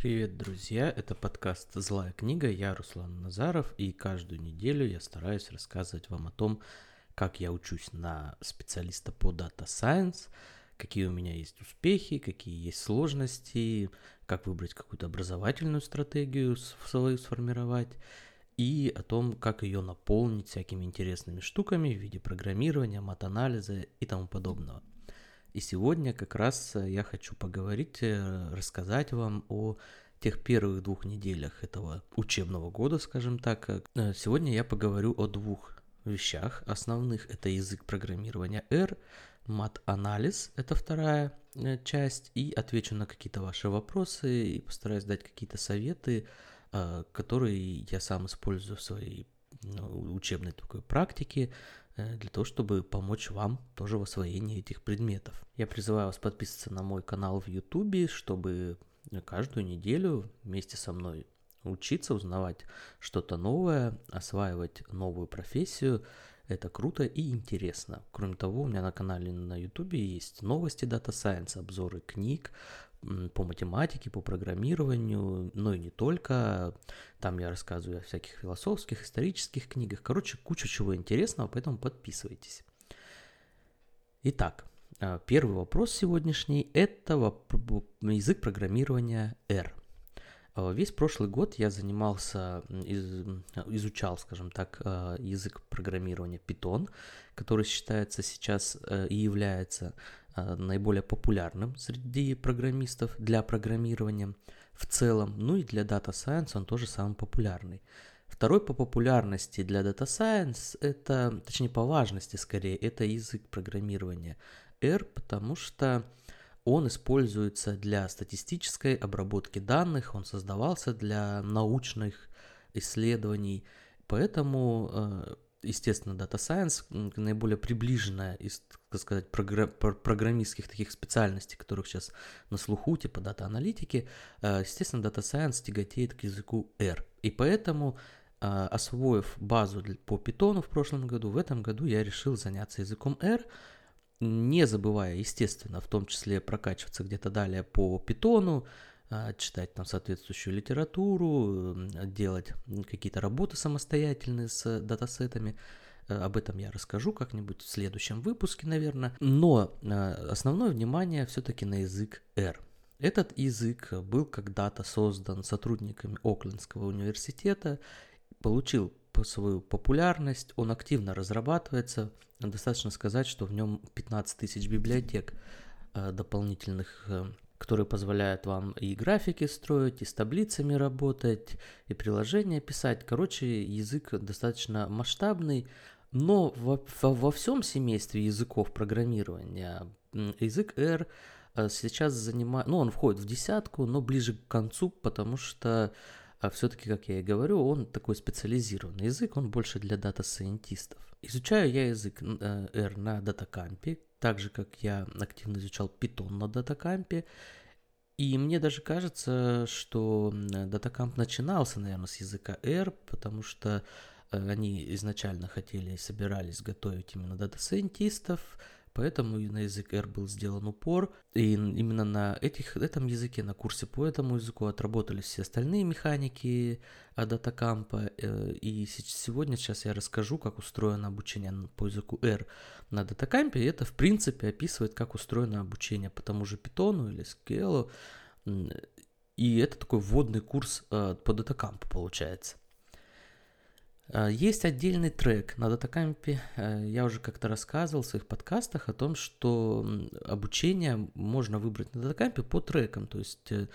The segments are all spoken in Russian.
Привет, друзья! Это подкаст «Злая книга». Я Руслан Назаров, и каждую неделю я стараюсь рассказывать вам о том, как я учусь на специалиста по Data Science, какие у меня есть успехи, какие есть сложности, как выбрать какую-то образовательную стратегию свою сформировать, и о том, как ее наполнить всякими интересными штуками в виде программирования, мат-анализа и тому подобного. И сегодня как раз э, я хочу поговорить, э, рассказать вам о тех первых двух неделях этого учебного года, скажем так. Э, сегодня я поговорю о двух вещах основных. Это язык программирования R, мат-анализ, это вторая часть, и отвечу на какие-то ваши вопросы и постараюсь дать какие-то советы, которые я сам использую в своей ну, учебной такой практике, для того, чтобы помочь вам тоже в освоении этих предметов. Я призываю вас подписываться на мой канал в YouTube, чтобы каждую неделю вместе со мной учиться, узнавать что-то новое, осваивать новую профессию. Это круто и интересно. Кроме того, у меня на канале на YouTube есть новости Data Science, обзоры книг, по математике, по программированию, но и не только. Там я рассказываю о всяких философских, исторических книгах. Короче, куча чего интересного, поэтому подписывайтесь. Итак, а, первый вопрос сегодняшний – это язык программирования R. А, весь прошлый год я занимался, изучал, скажем так, а, язык программирования Python, который считается сейчас э, и является наиболее популярным среди программистов для программирования в целом, ну и для Data Science он тоже самый популярный. Второй по популярности для Data Science это, точнее по важности скорее, это язык программирования R, потому что он используется для статистической обработки данных, он создавался для научных исследований, поэтому э, естественно, Data Science наиболее приближенная из, так сказать, програ- программистских таких специальностей, которых сейчас на слуху, типа дата-аналитики, э, естественно, Data Science тяготеет к языку R. И поэтому, э, освоив базу по Python в прошлом году, в этом году я решил заняться языком R, не забывая, естественно, в том числе прокачиваться где-то далее по а, читать там соответствующую литературу, делать какие-то работы самостоятельные с датасетами. Э, об этом я расскажу как-нибудь в следующем выпуске, наверное. Но э, основное внимание все-таки на язык R. Этот язык был когда-то создан сотрудниками Оклендского университета, получил свою популярность, он активно разрабатывается. Достаточно сказать, что в нем 15 тысяч библиотек э, дополнительных которые позволяют вам и графики строить, и с таблицами работать, и приложения писать. Короче, язык достаточно масштабный, но во, во, во всем семействе языков программирования язык R э, сейчас занимает, ну, он входит в десятку, но ближе к концу, потому что а все-таки, как я и говорю, он такой специализированный язык, он больше для data scientist ов. Изучаю я язык э, R на DataCamp е, так же, как я активно изучал Python на DataCamp е. И мне даже кажется, что DataCamp начинался, наверное, с языка R, потому что э, они изначально хотели, собирались готовить именно data scientist ов, Поэтому на язык R был сделан упор. И именно на этих, этом языке, на курсе по этому языку отработались все остальные механики датакампа. Э, и сегодня сейчас я расскажу, как устроено обучение по языку R на датакампе. И это, в принципе, описывает, как устроено обучение по тому же Python или SQL. И это такой вводный курс э, по датакампу получается. А, есть отдельный трек на DataCamp е. Э, я уже как-то рассказывал в своих подкастах о том, что обучение можно выбрать на DataCamp е по трекам. То есть э,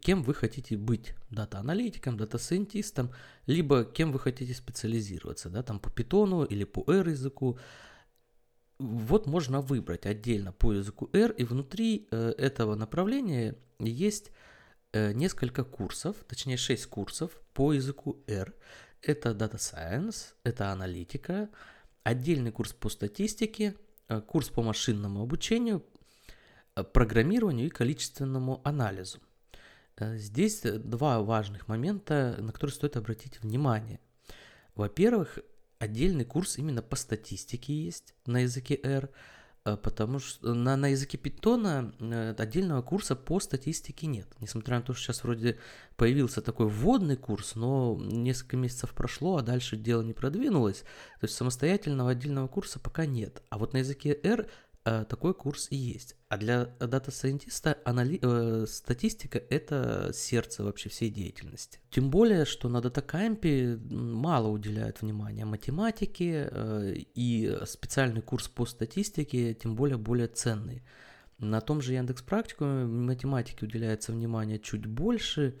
кем вы хотите быть, data аналитиком, data scientist ом, либо кем вы хотите специализироваться, да, там по Python у или по R языку. Вот можно выбрать отдельно по языку R, и внутри э, этого направления есть несколько курсов, точнее 6 курсов по языку R. Это Data Science, это аналитика, отдельный курс по статистике, э, курс по машинному обучению, э, программированию и количественному анализу. Э, здесь два важных момента, на которые стоит обратить внимание. Во-первых, отдельный курс именно по статистике есть на языке R, потому что на, на языке питона э, отдельного курса по статистике нет. Несмотря на то, что сейчас вроде появился такой вводный курс, но несколько месяцев прошло, а дальше дело не продвинулось. То есть самостоятельного отдельного курса пока нет. А вот на языке R Э, такой курс и есть. А для data scientist а анали... э, статистика – это сердце вообще всей деятельности. Тем более, что на DataCamp е мало уделяют внимания математике, э, и специальный курс по статистике тем более более ценный. На том же Яндекс Практикуме математике уделяется внимание чуть больше,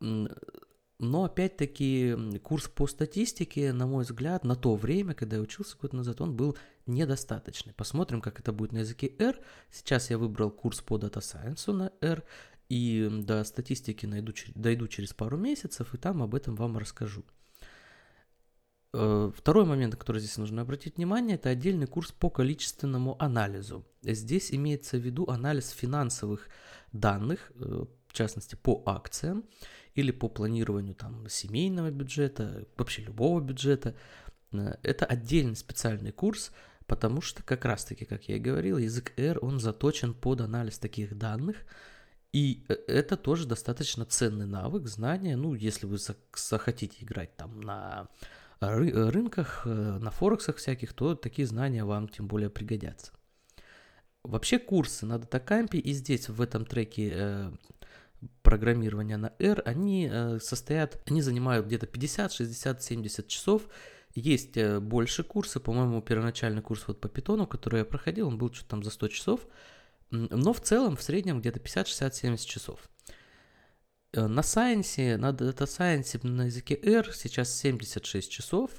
но опять-таки курс по статистике, на мой взгляд, на то время, когда я учился год назад, он был недостаточный. Посмотрим, как это будет на языке R. Сейчас я выбрал курс по Data Science на R, и до статистики найду, дойду через пару месяцев, и там об этом вам расскажу. Э, второй момент, на который здесь нужно обратить внимание, это отдельный курс по количественному анализу. Здесь имеется в виду анализ финансовых данных, э, в частности по акциям или по планированию там, семейного бюджета, вообще любого бюджета. Э, это отдельный специальный курс, потому что как раз-таки, как я и говорил, язык R, он заточен под анализ таких данных, и э, это тоже достаточно ценный навык, знание, ну, если вы захотите играть там на ры- рынках, э, на форексах всяких, то такие знания вам тем более пригодятся. Вообще курсы на датакампе и здесь в этом треке э, программирования на R, они э, состоят, они занимают где-то 50, 60, 70 часов. Есть э, больше курсы, по-моему, первоначальный курс вот по питону, который я проходил, он был что-то там за 100 часов, но в целом в среднем где-то 50, 60, 70 часов. Э, на Science, на Data Science на языке R сейчас 76 часов,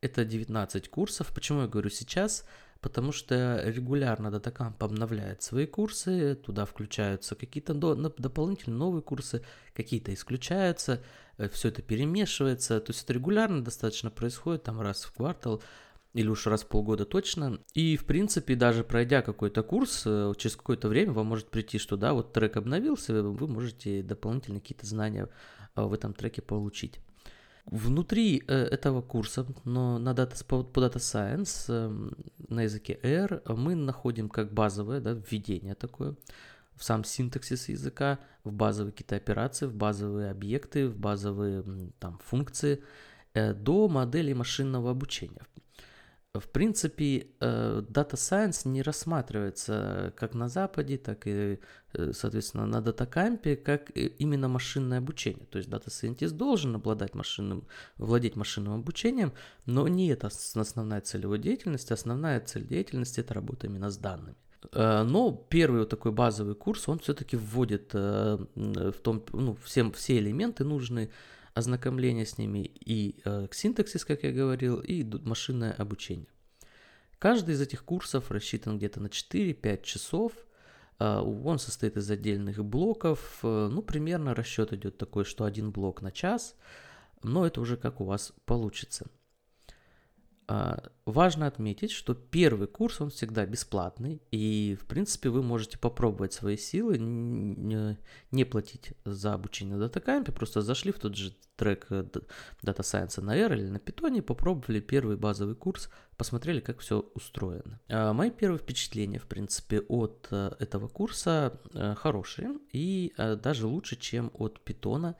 это 19 курсов. Почему я говорю сейчас? потому что регулярно Datacamp обновляет свои курсы, туда включаются какие-то до, дополнительные новые курсы, какие-то исключаются, все это перемешивается, то есть это регулярно достаточно происходит, там раз в квартал, или уж раз в полгода точно. И, в принципе, даже пройдя какой-то курс, э, через какое-то время вам может прийти, что да, вот трек обновился, вы можете дополнительные какие-то знания э, в этом треке получить. Внутри э, этого курса, но на data, по, Data Science э, на языке R мы находим как базовое да, введение такое в сам синтаксис языка, в базовые какие-то операции, в базовые объекты, в базовые там, функции, э, до моделей машинного обучения. В принципе, э, Data Science не рассматривается как на Западе, так и, э, соответственно, на датакампе, как именно машинное обучение. То есть Data Scientist должен обладать машинным, владеть машинным обучением, но не это основная цель его деятельности. Основная цель деятельности – это работа именно с данными. Э, но первый вот такой базовый курс, он все-таки вводит в том, ну, всем, все элементы нужные ознакомление с ними и э, синтаксис, как я говорил, и машинное обучение. Каждый из этих курсов рассчитан где-то на 4-5 часов. Э, он состоит из отдельных блоков. Э, ну, примерно расчет идет такой, что один блок на час, но это уже как у вас получится. А, важно отметить, что первый курс, он всегда бесплатный, и, в принципе, вы можете попробовать свои силы, не платить за обучение на датакампе, просто зашли в тот же трек э, Data Science на R или на Python, попробовали первый базовый курс, посмотрели, как все устроено. А, мои первые впечатления, в принципе, от э, этого курса э, хорошие, и даже лучше, чем от Python.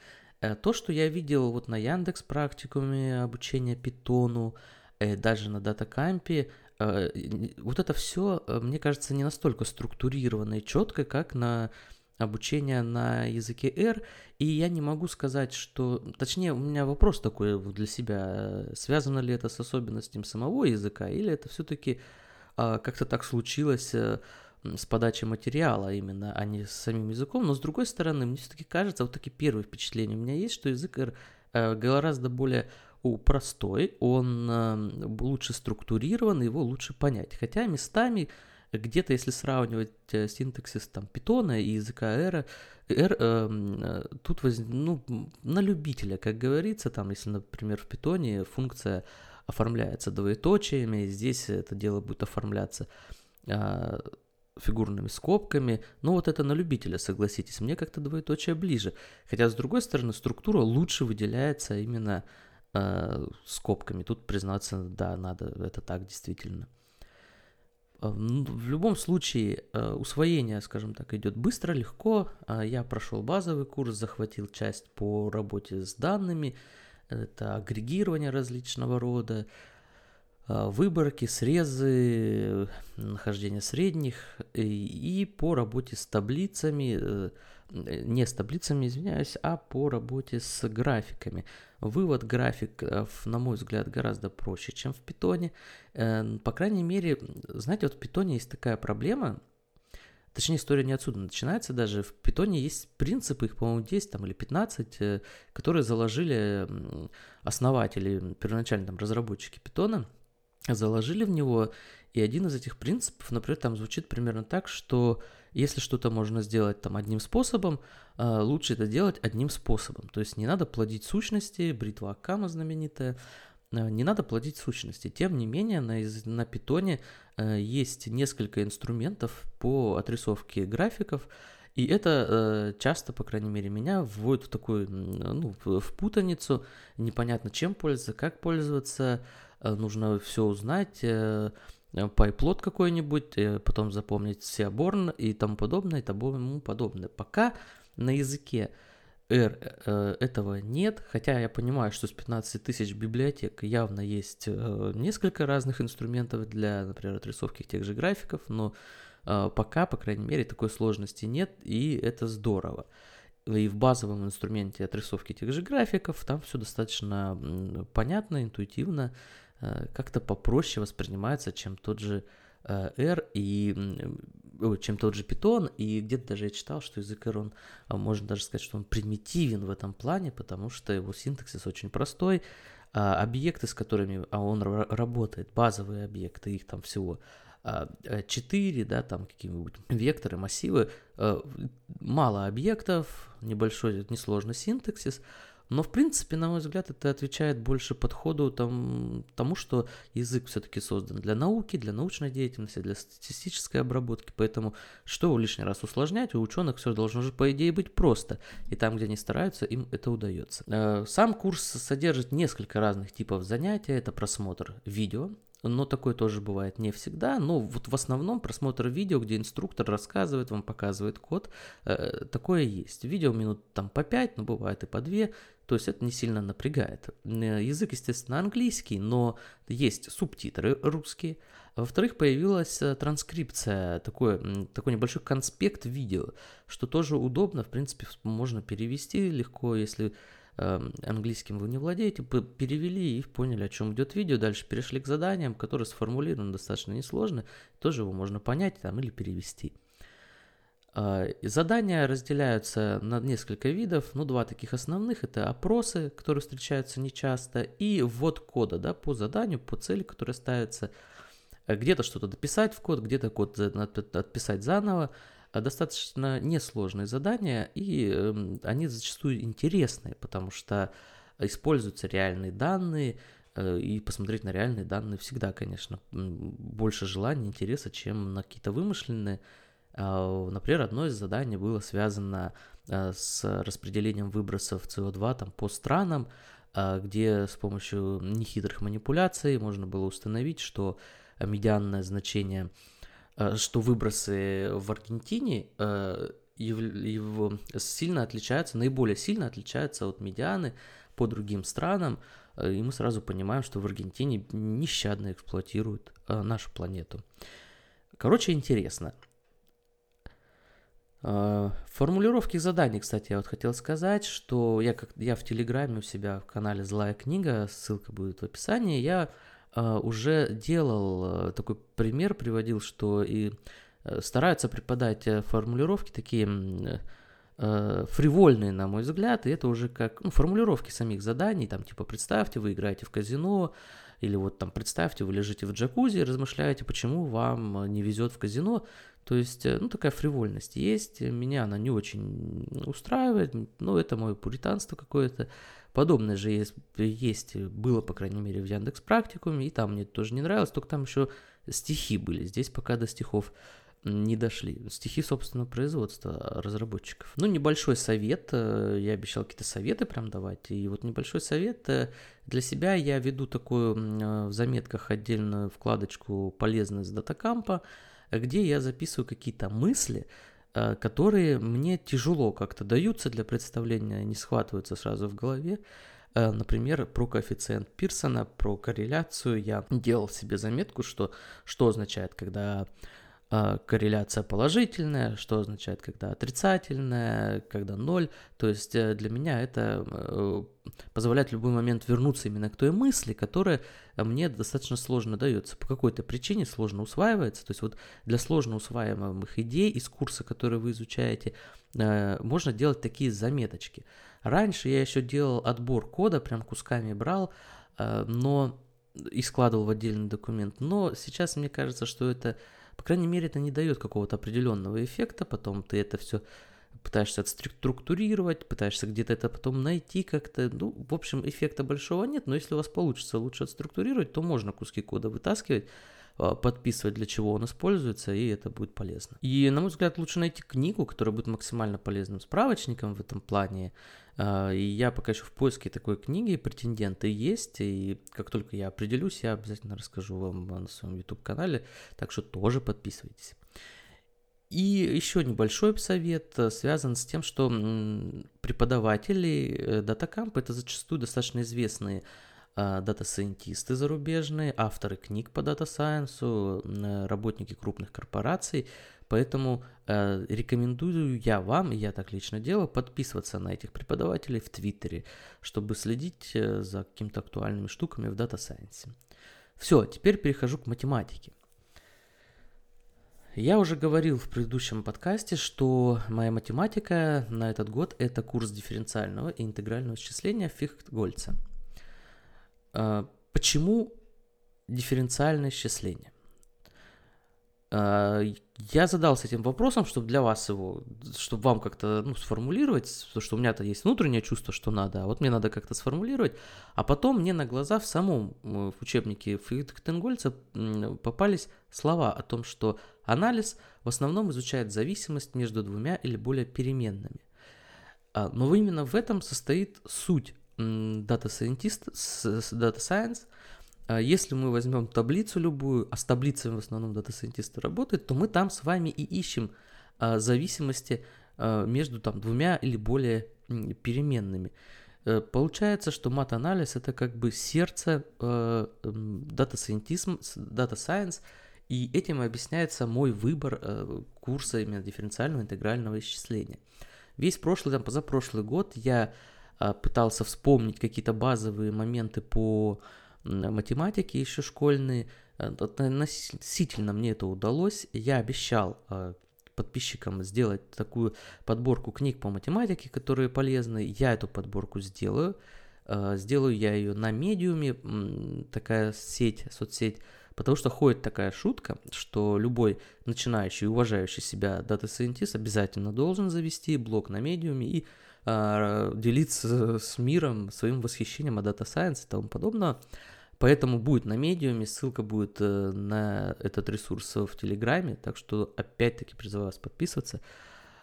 То, что я видел вот на Яндекс практикуме обучения Питону, даже на датакампе, э, вот это все, э, мне кажется, не настолько структурировано и четко, как на обучение на языке R, и я не могу сказать, что... Точнее, у меня вопрос такой для себя, связано ли это с особенностями самого языка, или это все-таки а, как-то так случилось с подачей материала именно, а не с самим языком, но с другой стороны, мне все-таки кажется, вот такие первые впечатления у меня есть, что язык R гораздо более простой, он э, лучше структурирован, его лучше понять. Хотя местами где-то, если сравнивать э, синтаксис там питона и языка R, R э, тут воз, ну, на любителя, как говорится, там, если, например, в питоне функция оформляется двоеточиями, здесь это дело будет оформляться э, фигурными скобками, но вот это на любителя, согласитесь, мне как-то двоеточие ближе. Хотя, с другой стороны, структура лучше выделяется именно скобками. Тут признаться, да, надо, это так действительно. Ну, в любом случае, усвоение, скажем так, идет быстро, легко. Я прошел базовый курс, захватил часть по работе с данными, это агрегирование различного рода, выборки, срезы, нахождение средних и по работе с таблицами, не с таблицами, извиняюсь, а по работе с графиками. Вывод графиков, на мой взгляд, гораздо проще, чем в питоне. Э, по крайней мере, знаете, вот в питоне есть такая проблема, Точнее, история не отсюда начинается даже. В питоне есть принципы, их, по-моему, 10 там, или 15, э, которые заложили основатели, первоначально там, разработчики питона, заложили в него. И один из этих принципов, например, там звучит примерно так, что если что-то можно сделать там одним способом, а, лучше это делать одним способом. То есть не надо плодить сущности, бритва Акама знаменитая, а, не надо плодить сущности. Тем не менее, на, на питоне а, есть несколько инструментов по отрисовке графиков, и это часто, по крайней мере, меня вводит в такую, ну, в путаницу, непонятно чем пользоваться, как пользоваться, нужно все узнать, э, пайплот какой-нибудь, э, потом запомнить Seaborn и тому подобное, и тому подобное. Пока на языке R э, этого нет, хотя я понимаю, что с 15 тысяч библиотек явно есть э, несколько разных инструментов для, например, отрисовки тех же графиков, но пока, по крайней мере, такой сложности нет, и это здорово. И в базовом инструменте отрисовки тех же графиков там все достаточно понятно, интуитивно, Э, как-то попроще воспринимается, чем тот же э, R и чем тот же Python, и где-то даже я читал, что язык R, он, а, можно даже сказать, что он примитивен в этом плане, потому что его синтаксис очень простой, а объекты, с которыми а он работает, базовые объекты, их там всего 4, э, да, там какие-нибудь векторы, массивы, мало объектов, небольшой, несложный синтаксис, но, в принципе, на мой взгляд, это отвечает больше подходу там, тому, что язык все-таки создан для науки, для научной деятельности, для статистической обработки. Поэтому, что лишний раз усложнять, у ученых все должно же, по идее, быть просто. И там, где они стараются, им это удается. Э, сам курс содержит несколько разных типов занятий. Это просмотр видео, но такое тоже бывает не всегда. Но вот в основном просмотр видео, где инструктор рассказывает, вам показывает код, э, такое есть. Видео минут там по 5, но бывает и по 2, то есть это не сильно напрягает. Э, язык, естественно, английский, но есть субтитры русские. Во-вторых, появилась э, транскрипция, такой, такой небольшой конспект видео, что тоже удобно, в принципе, можно перевести легко, если английским вы не владеете, перевели и поняли, о чем идет видео, дальше перешли к заданиям, которые сформулированы достаточно несложно, тоже его можно понять там или перевести. А, задания разделяются на несколько видов, ну два таких основных, это опросы, которые встречаются нечасто, и ввод кода да, по заданию, по цели, которая ставится, э, где-то что-то дописать в код, где-то код отписать заново, достаточно несложные задания, и эм, они зачастую интересные, потому что используются реальные данные, э, и посмотреть на реальные данные всегда, конечно, больше желания, интереса, чем на какие-то вымышленные. А, например, одно из заданий было связано э, с распределением выбросов СО2 там, по странам, а, где с помощью нехитрых манипуляций можно было установить, что медианное значение Э, что выбросы в Аргентине э, его сильно отличаются, наиболее сильно отличаются от медианы по другим странам, э, и мы сразу понимаем, что в Аргентине нещадно эксплуатируют нашу планету. Короче, интересно. Формулировки заданий, кстати, я вот хотел сказать, что я, как, я в Телеграме у себя в канале «Злая книга», ссылка будет в описании, я уже делал э, такой пример, приводил, что и э, стараются преподать э, формулировки такие фривольные, на мой взгляд, и это уже как ну, формулировки самих заданий, там типа представьте, вы играете в казино, или вот там представьте, вы лежите в джакузи и размышляете, почему вам не везет в казино. То есть, ну, такая фривольность есть, меня она не очень устраивает, но это мое пуританство какое-то. Подобное же есть, есть, было, по крайней мере, в Яндекс Практикуме, и там мне тоже не нравилось, только там еще стихи были. Здесь пока до стихов не дошли. Стихи собственного производства разработчиков. Ну, небольшой совет, э, я обещал какие-то советы прям давать, и вот небольшой совет э, для себя я веду такую э, в заметках отдельную вкладочку «Полезность датакампа», где я записываю какие-то мысли, которые мне тяжело как-то даются для представления, не схватываются сразу в голове. Например, про коэффициент Пирсона, про корреляцию я делал себе заметку, что, что означает, когда корреляция положительная, что означает, когда отрицательная, когда ноль. То есть э, для меня это э, позволяет в любой момент вернуться именно к той мысли, которая мне достаточно сложно дается. По какой-то причине сложно усваивается. То есть вот для сложно усваиваемых идей из курса, который вы изучаете, э, можно делать такие заметочки. Раньше я еще делал отбор кода, прям кусками брал, но и складывал в отдельный документ. Но сейчас мне кажется, что это по крайней мере, это не дает какого-то определенного эффекта, потом ты это все пытаешься отструктурировать, пытаешься где-то это потом найти как-то. Ну, в общем, эффекта большого нет, но если у вас получится лучше отструктурировать, то можно куски кода вытаскивать, подписывать, для чего он используется, и это будет полезно. И, на мой взгляд, лучше найти книгу, которая будет максимально полезным справочником в этом плане, а, и я пока еще в поиске такой книги, претенденты есть, и как только я определюсь, я обязательно расскажу вам на своем YouTube-канале, так что тоже подписывайтесь. И еще небольшой совет э, связан с тем, что преподаватели DataCamp э, это зачастую достаточно известные data scientist ы зарубежные, авторы книг по data science у, работники крупных корпораций, Поэтому э, рекомендую я вам, я так лично делаю, подписываться на этих преподавателей в Твиттере, чтобы следить э, за какими-то актуальными штуками в Science. Все, теперь перехожу к математике. Я уже говорил в предыдущем подкасте, что моя математика на этот год это курс дифференциального и интегрального исчисления Фихт-Гольца. Э, почему дифференциальное исчисление? А, я задался этим вопросом, чтобы для вас его, чтобы вам как-то ну, сформулировать, потому что у меня-то есть внутреннее чувство, что надо, а вот мне надо как-то сформулировать, а потом мне на глаза в самом в учебнике Фридрихтенгольца попались слова о том, что анализ в основном изучает зависимость между двумя или более переменными. А, но именно в этом состоит суть Data Scientist, Data Science – а если мы возьмем таблицу любую, а с таблицами в основном дата-сайентисты работают, то мы там с вами и ищем а, зависимости а, между там двумя или более переменными. Э, получается, что мат-анализ это как бы сердце дата data science, и этим объясняется мой выбор э, курса именно дифференциального интегрального исчисления. Весь прошлый, там, позапрошлый год я пытался вспомнить какие-то базовые моменты по математики еще школьные. Э, относительно мне это удалось. Я обещал э, подписчикам сделать такую подборку книг по математике, которые полезны. Я эту подборку сделаю. Э, сделаю я ее на Medium е, такая сеть, соцсеть, потому что ходит такая шутка, что любой начинающий, уважающий себя data scientist обязательно должен завести блог на Medium е и а, делиться с миром своим восхищением о Data Science и тому подобное. Поэтому будет на Medium е, ссылка будет э, на этот ресурс в Телеграме, так что опять-таки призываю вас подписываться.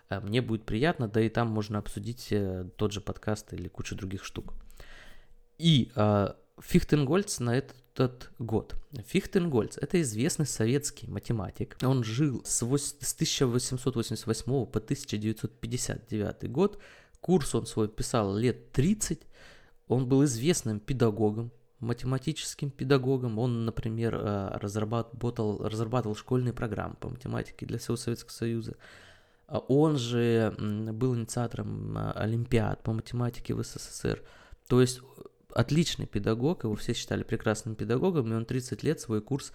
Э, мне будет приятно, да и там можно обсудить э, тот же подкаст или кучу других штук. И Фихтенгольц на этот год. Фихтенгольц – это известный советский математик. Он жил с 1888 по 1959 год Курс он свой писал лет 30. Он был известным педагогом, математическим педагогом. Он, например, э, разрабатывал, разрабатывал школьные программы по математике для всего Советского Союза. А он же был инициатором э, Олимпиад по математике в СССР. То есть отличный педагог, его все считали прекрасным педагогом, и он 30 лет свой курс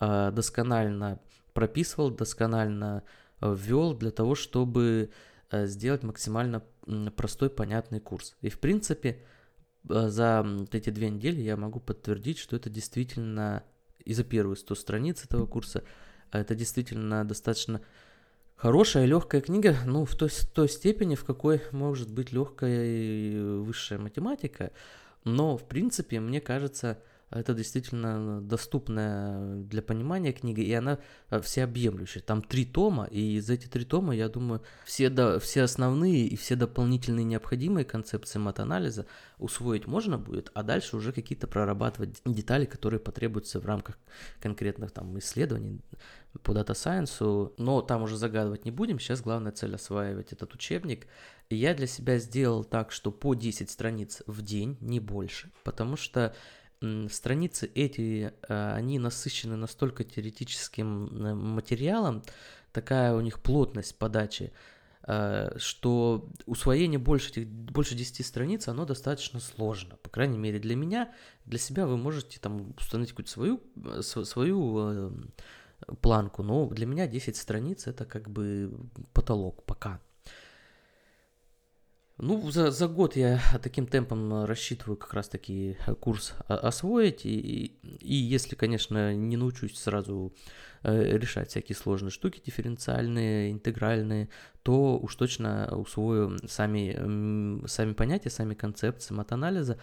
э, досконально прописывал, досконально ввел для того, чтобы сделать максимально простой, понятный курс. И, в принципе, э, за эти две недели я могу подтвердить, что это действительно и за первые 100 страниц этого курса, а это действительно достаточно хорошая легкая книга, ну, в той, той степени, в какой может быть легкая и высшая математика, но, в принципе, мне кажется, это действительно доступная для понимания книга, и она э, всеобъемлющая. Там три тома, и из этих три тома, я думаю, все, до, все основные и все дополнительные необходимые концепции мат-анализа усвоить можно будет, а дальше уже какие-то прорабатывать детали, которые потребуются в рамках конкретных там исследований по Data Science, но там уже загадывать не будем, сейчас главная цель осваивать этот учебник. И я для себя сделал так, что по 10 страниц в день, не больше, потому что страницы эти, э, они насыщены настолько теоретическим э, материалом, такая у них плотность подачи, э, что усвоение больше, больше 10 страниц, оно достаточно сложно. По крайней мере, для меня, для себя вы можете там установить какую-то свою, свою планку, но для меня 10 страниц это как бы потолок пока. Ну, за, за год я таким темпом рассчитываю как раз-таки курс освоить. И, и если, конечно, не научусь сразу э, решать всякие сложные штуки, дифференциальные, интегральные, то уж точно усвою сами, сами понятия, сами концепции мат-анализа.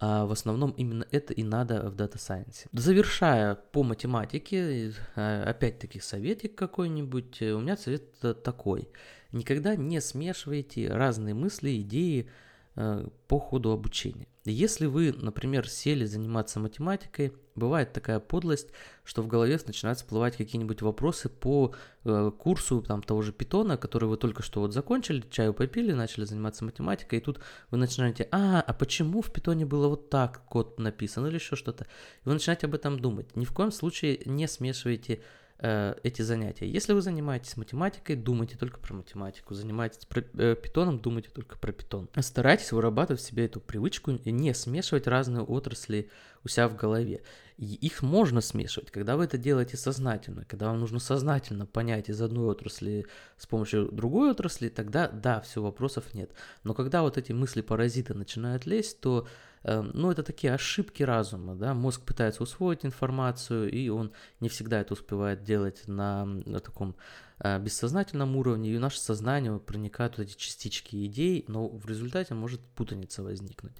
А в основном именно это и надо в Data Science. Завершая по математике, э, опять-таки советик какой-нибудь, у меня совет такой – Никогда не смешивайте разные мысли, идеи э, по ходу обучения. Если вы, например, сели заниматься математикой, бывает такая подлость, что в голове начинают всплывать какие-нибудь вопросы по э, курсу там, того же питона, который вы только что вот закончили, чаю попили, начали заниматься математикой, и тут вы начинаете, а, а почему в питоне было вот так код написан или еще что-то. И вы начинаете об этом думать. Ни в коем случае не смешивайте Э, эти занятия. Если вы занимаетесь математикой, думайте только про математику. Занимаетесь про, э, питоном, думайте только про питон. Старайтесь вырабатывать в себе эту привычку и не смешивать разные отрасли у себя в голове. И их можно смешивать, когда вы это делаете сознательно, когда вам нужно сознательно понять из одной отрасли с помощью другой отрасли, тогда да, все, вопросов нет. Но когда вот эти мысли-паразиты начинают лезть, то ну, это такие ошибки разума, да, мозг пытается усвоить информацию, и он не всегда это успевает делать на, на таком э, бессознательном уровне, и в наше сознание проникают вот эти частички идей, но в результате может путаница возникнуть.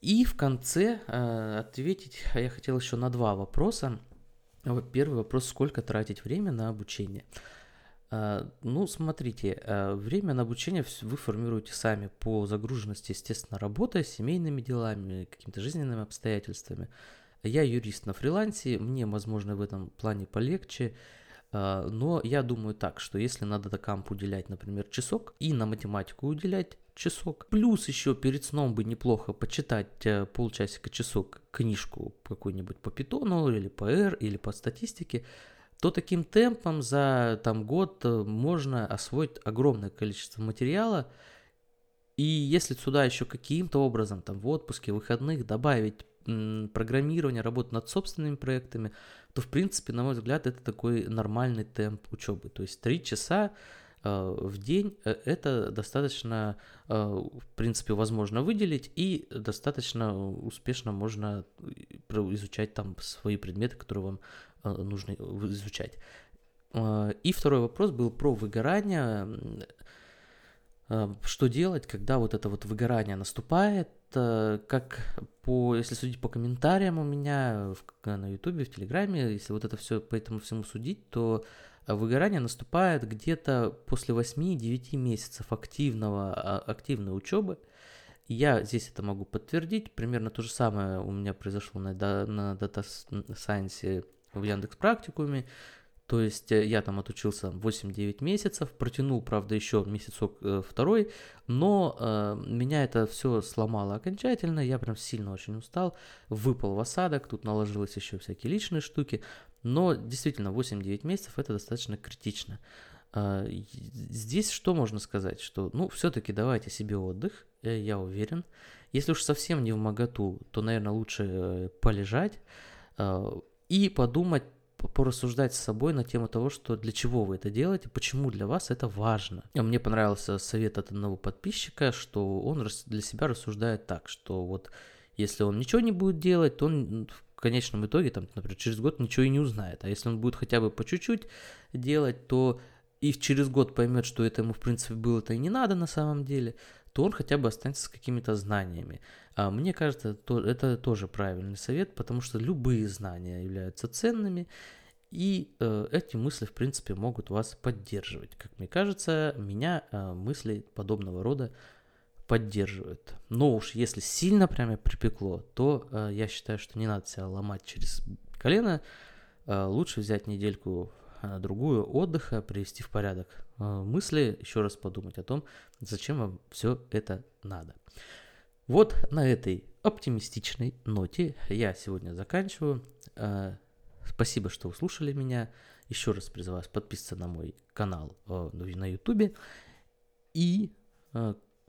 И в конце э, ответить я хотел еще на два вопроса. Первый вопрос, сколько тратить время на обучение? А, ну, смотрите, а, время на обучение вы формируете сами по загруженности, естественно, работой, семейными делами, какими-то жизненными обстоятельствами. Я юрист на фрилансе, мне, возможно, в этом плане полегче, а, но я думаю так, что если надо до камп уделять, например, часок, и на математику уделять часок, плюс еще перед сном бы неплохо почитать э, полчасика-часок книжку какую-нибудь по питону или по R или по статистике, то таким темпом за там, год э, можно освоить огромное количество материала. И если сюда еще каким-то образом, там, в отпуске, выходных добавить м, программирование, работу над собственными проектами, то, в принципе, на мой взгляд, это такой нормальный темп учебы. То есть три часа э, в день э, это достаточно, в принципе, возможно выделить и достаточно успешно можно изучать там свои предметы, которые вам Э, нужно изучать. Э, и второй вопрос был про выгорание. Э, что делать, когда вот это вот выгорание наступает? Как по, если судить по комментариям у меня в, на ютубе, в телеграме, если вот это все по этому всему судить, то выгорание наступает где-то после 8-9 месяцев активного, а, активной учебы. Я здесь это могу подтвердить. Примерно то же самое у меня произошло на, на Data Science в Яндекс практикуме. То есть э, я там отучился 8-9 месяцев, протянул, правда, еще месяцок э, второй, но э, меня это все сломало окончательно, я прям сильно очень устал, выпал в осадок, тут наложилось еще всякие личные штуки, но действительно 8-9 месяцев это достаточно критично. Э, здесь что можно сказать, что, ну, все-таки давайте себе отдых, э, я уверен. Если уж совсем не в моготу, то, наверное, лучше э, полежать, и подумать, порассуждать с собой на тему того, что для чего вы это делаете, почему для вас это важно. Мне понравился совет от одного подписчика, что он для себя рассуждает так, что вот если он ничего не будет делать, то он в конечном итоге, там, например, через год ничего и не узнает. А если он будет хотя бы по чуть-чуть делать, то и через год поймет, что это ему, в принципе, было-то и не надо на самом деле, то он хотя бы останется с какими-то знаниями. А мне кажется, то, это тоже правильный совет, потому что любые знания являются ценными, и э, эти мысли, в принципе, могут вас поддерживать. Как мне кажется, меня э, мысли подобного рода поддерживают. Но уж если сильно прямо припекло, то э, я считаю, что не надо себя ломать через колено. Э, лучше взять недельку другую отдыха, привести в порядок э, мысли, еще раз подумать о том, зачем вам все это надо. Вот на этой оптимистичной ноте я сегодня заканчиваю. Э, Спасибо, что услышали меня. Еще раз призываю вас подписываться на мой канал э, на YouTube. И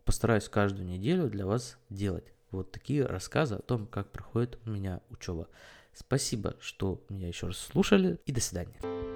постараюсь каждую неделю для вас делать вот такие рассказы о том, как проходит у меня учеба. Спасибо, что меня еще раз слушали. И до свидания.